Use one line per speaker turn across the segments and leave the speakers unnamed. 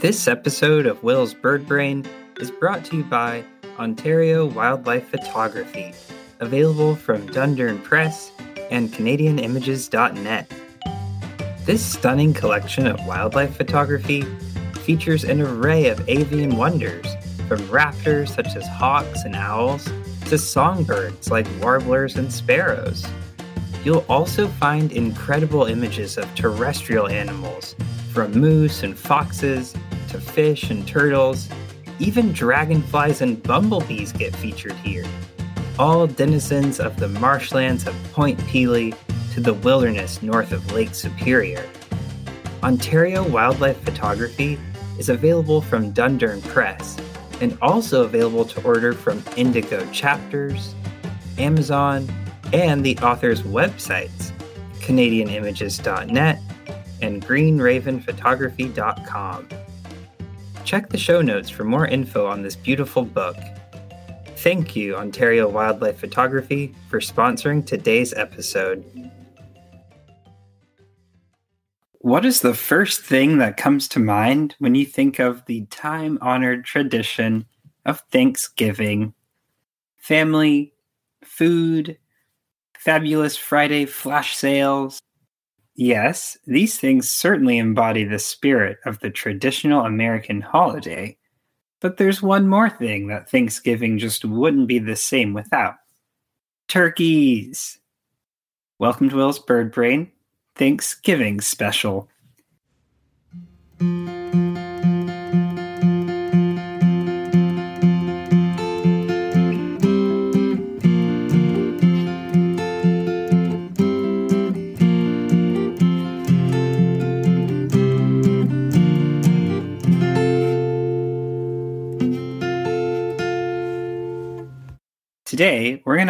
This episode of Will's Bird Brain is brought to you by Ontario Wildlife Photography, available from Dundurn Press and CanadianImages.net. This stunning collection of wildlife photography features an array of avian wonders, from raptors such as hawks and owls to songbirds like warblers and sparrows. You'll also find incredible images of terrestrial animals, from moose and foxes to fish and turtles. Even dragonflies and bumblebees get featured here. All denizens of the marshlands of Point Pelee to the wilderness north of Lake Superior. Ontario Wildlife Photography is available from Dundurn Press and also available to order from Indigo Chapters, Amazon, and the author's websites, CanadianImages.net and GreenRavenPhotography.com. Check the show notes for more info on this beautiful book. Thank you, Ontario Wildlife Photography, for sponsoring today's episode. What is the first thing that comes to mind when you think of the time honored tradition of Thanksgiving? Family, food, fabulous Friday flash sales. Yes, these things certainly embody the spirit of the traditional American holiday, but there's one more thing that Thanksgiving just wouldn't be the same without turkeys. Welcome to Will's Bird Brain. Thanksgiving special.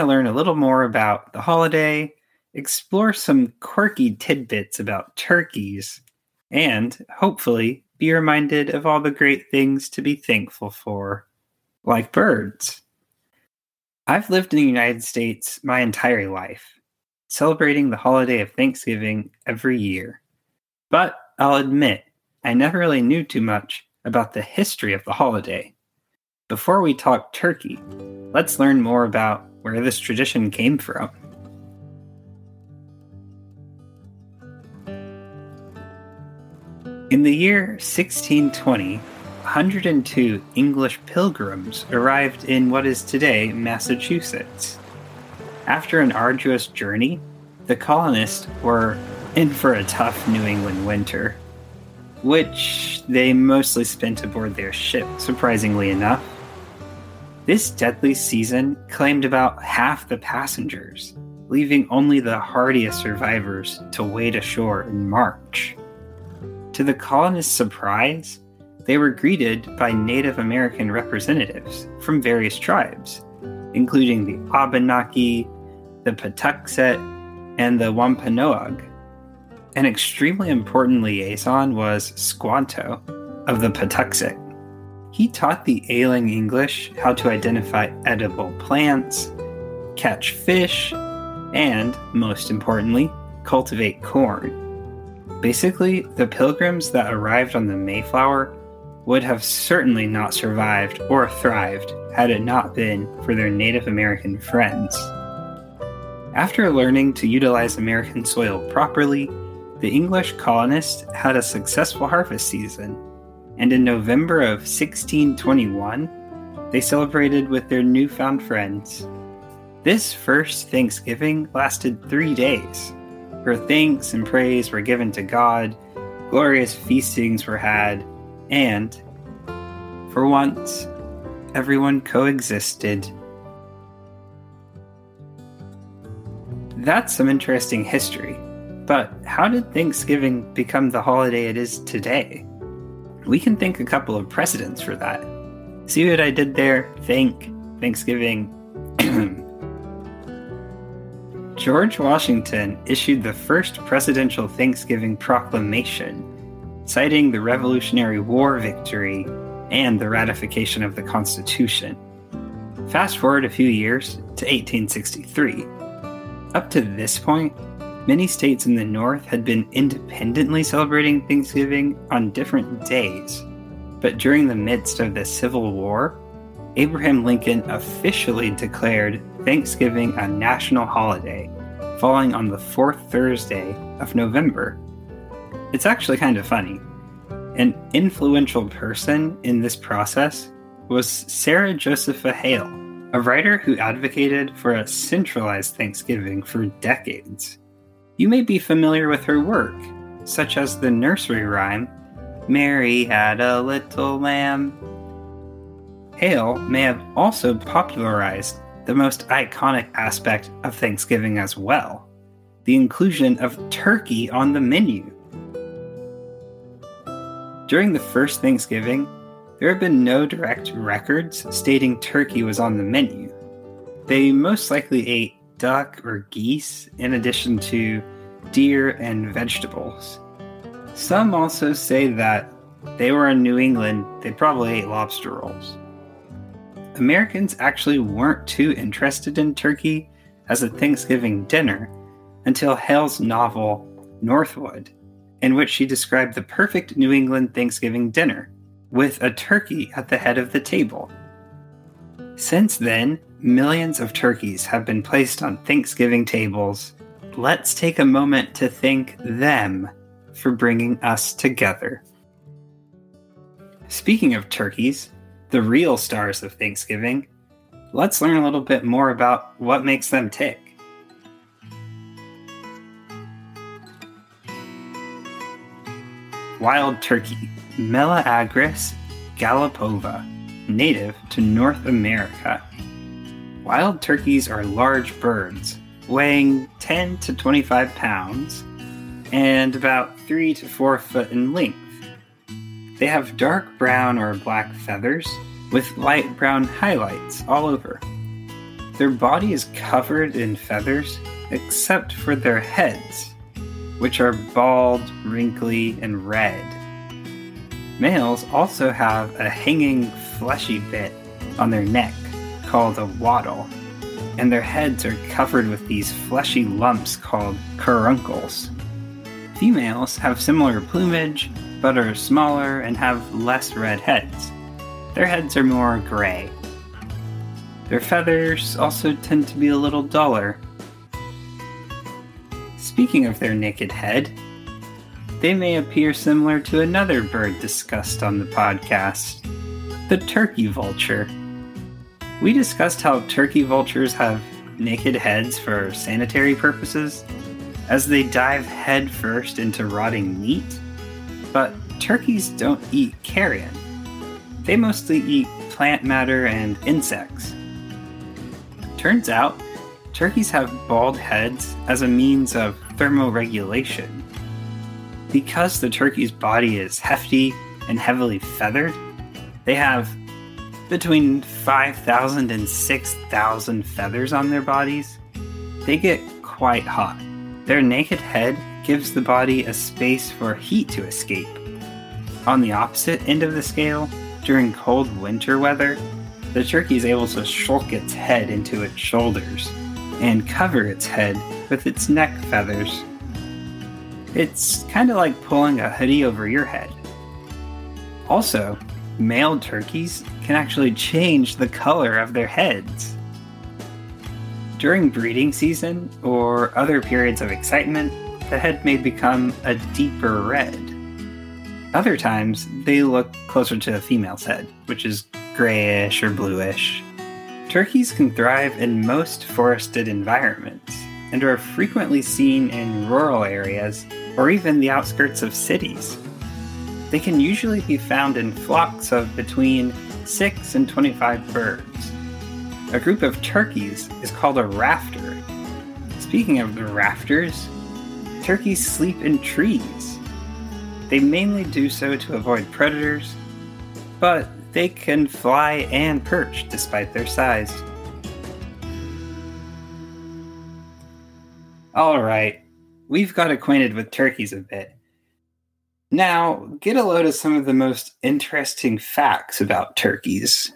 To learn a little more about the holiday, explore some quirky tidbits about turkeys, and hopefully be reminded of all the great things to be thankful for, like birds. I've lived in the United States my entire life, celebrating the holiday of Thanksgiving every year. But I'll admit, I never really knew too much about the history of the holiday. Before we talk turkey, let's learn more about where this tradition came from. In the year 1620, 102 English pilgrims arrived in what is today Massachusetts. After an arduous journey, the colonists were in for a tough New England winter, which they mostly spent aboard their ship, surprisingly enough. This deadly season claimed about half the passengers, leaving only the hardiest survivors to wade ashore in March. To the colonists' surprise, they were greeted by Native American representatives from various tribes, including the Abenaki, the Patuxet, and the Wampanoag. An extremely important liaison was Squanto of the Patuxet. He taught the ailing English how to identify edible plants, catch fish, and, most importantly, cultivate corn. Basically, the pilgrims that arrived on the Mayflower would have certainly not survived or thrived had it not been for their Native American friends. After learning to utilize American soil properly, the English colonists had a successful harvest season, and in November of 1621, they celebrated with their newfound friends. This first Thanksgiving lasted three days, her thanks and praise were given to God, glorious feastings were had, and, for once, everyone coexisted. That's some interesting history, but how did Thanksgiving become the holiday it is today? We can think a couple of precedents for that. See what I did there? Thank Thanksgiving George Washington issued the first presidential Thanksgiving proclamation, citing the Revolutionary War victory and the ratification of the Constitution. Fast forward a few years to 1863. Up to this point, many states in the North had been independently celebrating Thanksgiving on different days, But during the midst of the Civil War, Abraham Lincoln officially declared Thanksgiving a national holiday, falling on the fourth Thursday of November. It's actually kind of funny. An influential person in this process was Sarah Josepha Hale, a writer who advocated for a centralized Thanksgiving for decades. You may be familiar with her work, such as the nursery rhyme, Mary had a little lamb. Hale may have also popularized the most iconic aspect of Thanksgiving as well the inclusion of turkey on the menu. During the first Thanksgiving, there have been no direct records stating turkey was on the menu. They most likely ate duck or geese in addition to deer and vegetables. Some also say that they were in New England, they probably ate lobster rolls. Americans actually weren't too interested in turkey as a Thanksgiving dinner until Hale's novel Northwood, in which she described the perfect New England Thanksgiving dinner, with a turkey at the head of the table. Since then, millions of turkeys have been placed on Thanksgiving tables. Let's take a moment to thank them for bringing us together. Speaking of turkeys, the real stars of Thanksgiving, let's learn a little bit more about what makes them tick. Wild turkey, Meleagris gallopavo, native to North America. Wild turkeys are large birds, weighing 10 to 25 pounds and about 3 to 4 foot in length. They have dark brown or black feathers with light brown highlights all over. Their body is covered in feathers except for their heads, which are bald, wrinkly, and red. Males also have a hanging, fleshy bit on their neck called a wattle, and their heads are covered with these fleshy lumps called caruncles. Females have similar plumage but are smaller and have less red heads. Their heads are more gray. Their feathers also tend to be a little duller. Speaking of their naked head, they may appear similar to another bird discussed on the podcast the turkey vulture. We discussed how turkey vultures have naked heads for sanitary purposes, as they dive headfirst into rotting meat but turkeys don't eat carrion. They mostly eat plant matter and insects. Turns out, turkeys have bald heads as a means of thermoregulation. Because the turkey's body is hefty and heavily feathered, they have between 5,000 and 6,000 feathers on their bodies. They get quite hot. Their naked head gives the body a space for heat to escape. On the opposite end of the scale, during cold winter weather, the turkey is able to shulk its head into its shoulders and cover its head with its neck feathers. It's kind of like pulling a hoodie over your head. Also, male turkeys can actually change the color of their heads. During breeding season or other periods of excitement, the head may become a deeper red. Other times, they look closer to a female's head, which is grayish or bluish. Turkeys can thrive in most forested environments and are frequently seen in rural areas or even the outskirts of cities. They can usually be found in flocks of between 6 and 25 birds. A group of turkeys is called a rafter. Speaking of the rafters, turkeys sleep in trees. They mainly do so to avoid predators, but they can fly and perch despite their size. Alright, we've got acquainted with turkeys a bit. Now, get a load of some of the most interesting facts about turkeys.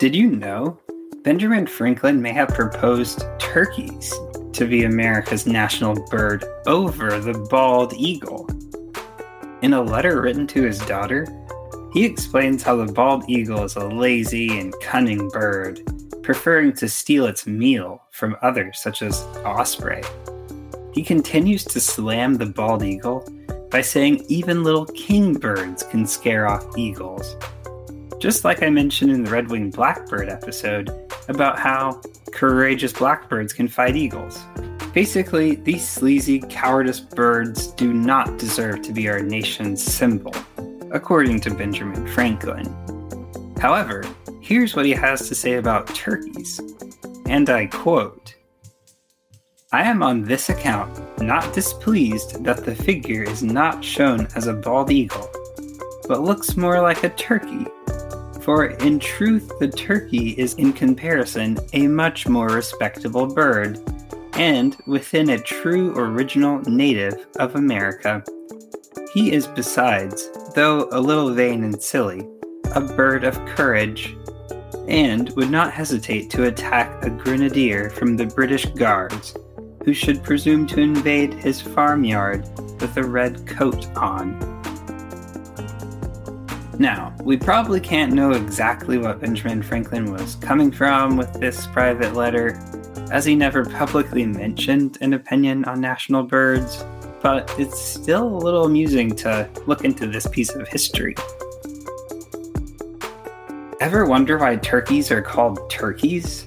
Did you know Benjamin Franklin may have proposed turkeys to be America's national bird over the bald eagle. In a letter written to his daughter, he explains how the bald eagle is a lazy and cunning bird, preferring to steal its meal from others, such as osprey. He continues to slam the bald eagle by saying even little kingbirds can scare off eagles. Just like I mentioned in the red winged blackbird episode about how courageous blackbirds can fight eagles. Basically, these sleazy, cowardice birds do not deserve to be our nation's symbol, according to Benjamin Franklin. However, here's what he has to say about turkeys. And I quote I am on this account not displeased that the figure is not shown as a bald eagle, but looks more like a turkey. For in truth, the turkey is in comparison a much more respectable bird and within a true original native of America. He is besides, though a little vain and silly, a bird of courage, and would not hesitate to attack a grenadier from the British Guards, who should presume to invade his farmyard with a red coat on. Now, we probably can't know exactly what Benjamin Franklin was coming from with this private letter, as he never publicly mentioned an opinion on national birds, but it's still a little amusing to look into this piece of history. Ever wonder why turkeys are called turkeys?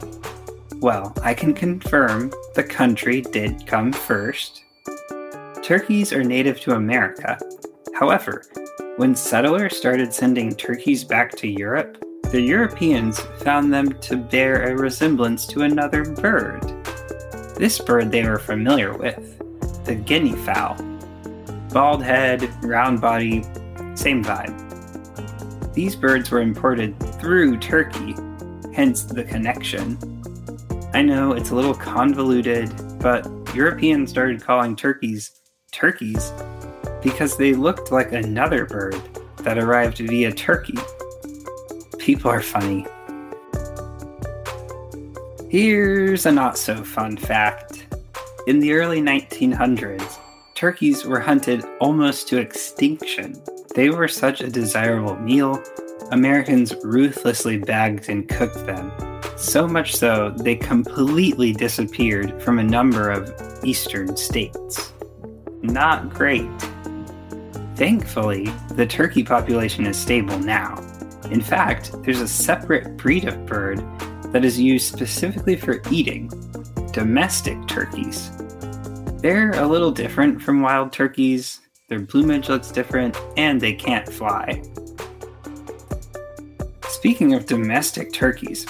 Well, I can confirm the country did come first. Turkeys are native to America. However, when settlers started sending turkeys back to Europe, the Europeans found them to bear a resemblance to another bird. This bird they were familiar with, the guinea fowl. Bald head, round body, same vibe. These birds were imported through Turkey, hence the connection. I know it's a little convoluted, but Europeans started calling turkeys turkeys because they looked like another bird that arrived via Turkey people are funny. Here's a not so fun fact. In the early 1900s, turkeys were hunted almost to extinction. They were such a desirable meal, Americans ruthlessly bagged and cooked them. So much so, they completely disappeared from a number of eastern states. Not great. Thankfully, the turkey population is stable now. In fact, there's a separate breed of bird that is used specifically for eating domestic turkeys. They're a little different from wild turkeys, their plumage looks different, and they can't fly. Speaking of domestic turkeys,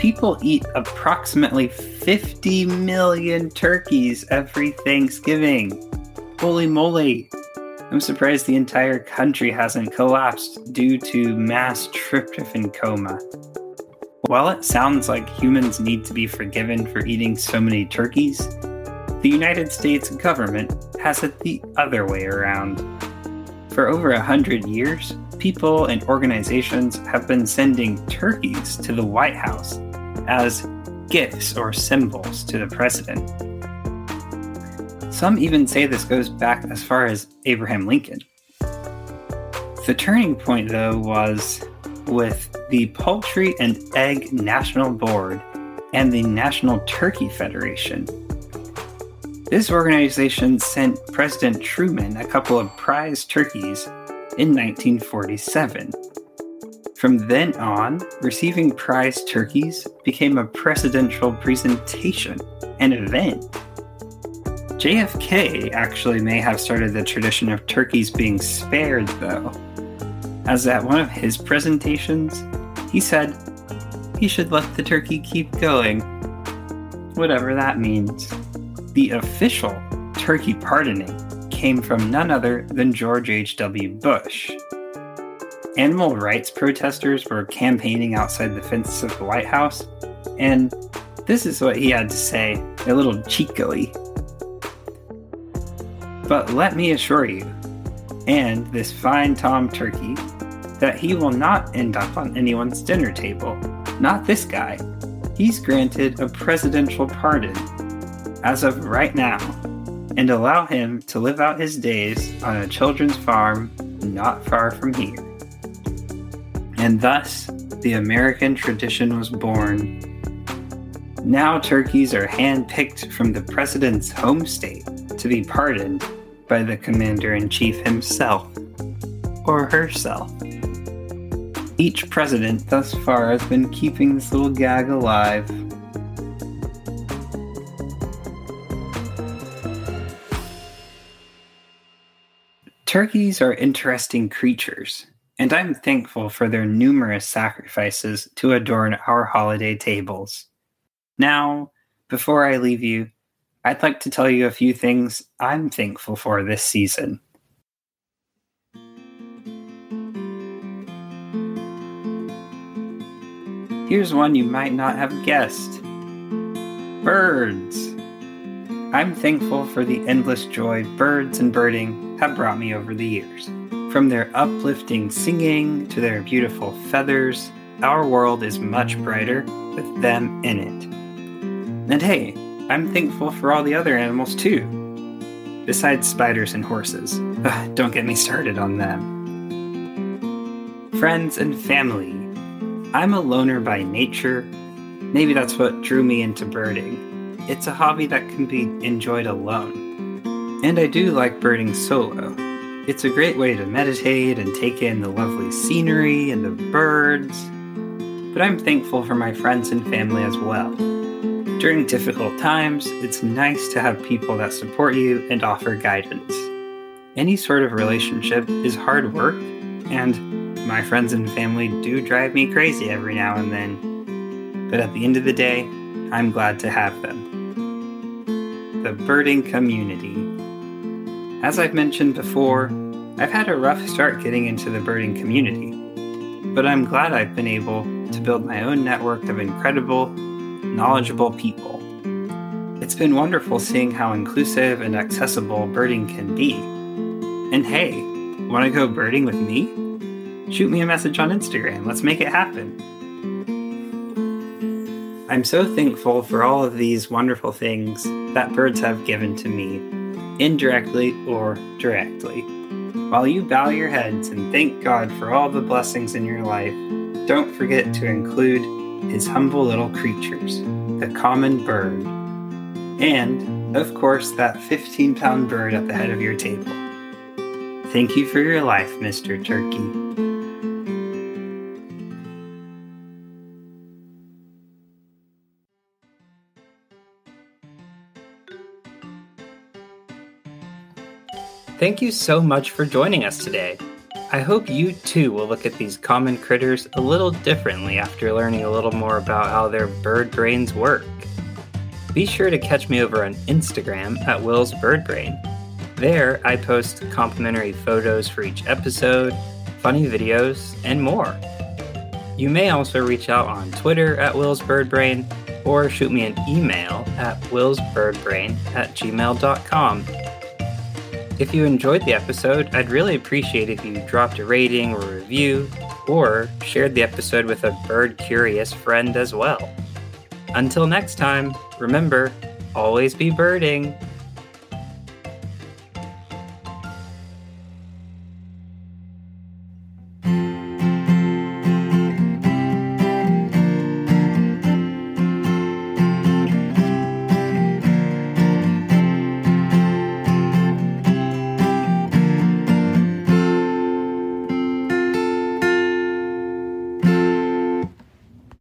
people eat approximately 50 million turkeys every Thanksgiving. Holy moly! I'm surprised the entire country hasn't collapsed due to mass tryptophan coma. While it sounds like humans need to be forgiven for eating so many turkeys, the United States government has it the other way around. For over a hundred years, people and organizations have been sending turkeys to the White House as gifts or symbols to the president. Some even say this goes back as far as Abraham Lincoln. The turning point, though, was with the Poultry and Egg National Board and the National Turkey Federation. This organization sent President Truman a couple of prize turkeys in 1947. From then on, receiving prize turkeys became a presidential presentation, an event JFK actually may have started the tradition of turkeys being spared, though, as at one of his presentations, he said he should let the turkey keep going. Whatever that means. The official turkey pardoning came from none other than George H.W. Bush. Animal rights protesters were campaigning outside the fences of the White House, and this is what he had to say, a little cheekily. But let me assure you, and this fine Tom Turkey, that he will not end up on anyone's dinner table. Not this guy. He's granted a presidential pardon as of right now. and allow him to live out his days on a children's farm not far from here. And thus, the American tradition was born. Now, turkeys are handpicked from the president's home state to be pardoned by the commander in chief himself or herself. Each president thus far has been keeping this little gag alive. Turkeys are interesting creatures, and I'm thankful for their numerous sacrifices to adorn our holiday tables. Now, before I leave you, I'd like to tell you a few things I'm thankful for this season. Here's one you might not have guessed birds. I'm thankful for the endless joy birds and birding have brought me over the years. From their uplifting singing to their beautiful feathers, our world is much brighter with them in it. And hey, I'm thankful for all the other animals too, besides spiders and horses. Ugh, don't get me started on them. Friends and family I'm a loner by nature. Maybe that's what drew me into birding. It's a hobby that can be enjoyed alone. And I do like birding solo. It's a great way to meditate and take in the lovely scenery and the birds. But I'm thankful for my friends and family as well. During difficult times, it's nice to have people that support you and offer guidance. Any sort of relationship is hard work, and my friends and family do drive me crazy every now and then, but at the end of the day, I'm glad to have them. The birding community. As I've mentioned before, I've had a rough start getting into the birding community, but I'm glad I've been able to build my own network of incredible, knowledgeable people. It's been wonderful seeing how inclusive and accessible birding can be. And hey, want to go birding with me? shoot me a message on Instagram. Let's make it happen. I'm so thankful for all of these wonderful things that birds have given to me, indirectly or directly. While you bow your heads and thank God for all the blessings in your life, don't forget to include his humble little creatures, the common bird, and, of course, that 15 pound bird at the head of your table. Thank you for your life, Mr. Turkey. Thank you so much for joining us today. I hope you too will look at these common critters a little differently after learning a little more about how their bird brains work. Be sure to catch me over on Instagram at Will's Bird Brain. There, I post complimentary photos for each episode, funny videos, and more. You may also reach out on Twitter at Will's Bird Brain or shoot me an email at willsbirdbrain at gmail.com if you enjoyed the episode, I'd really appreciate if you dropped a rating or review, or shared the episode with a bird curious friend as well. Until next time, remember always be birding.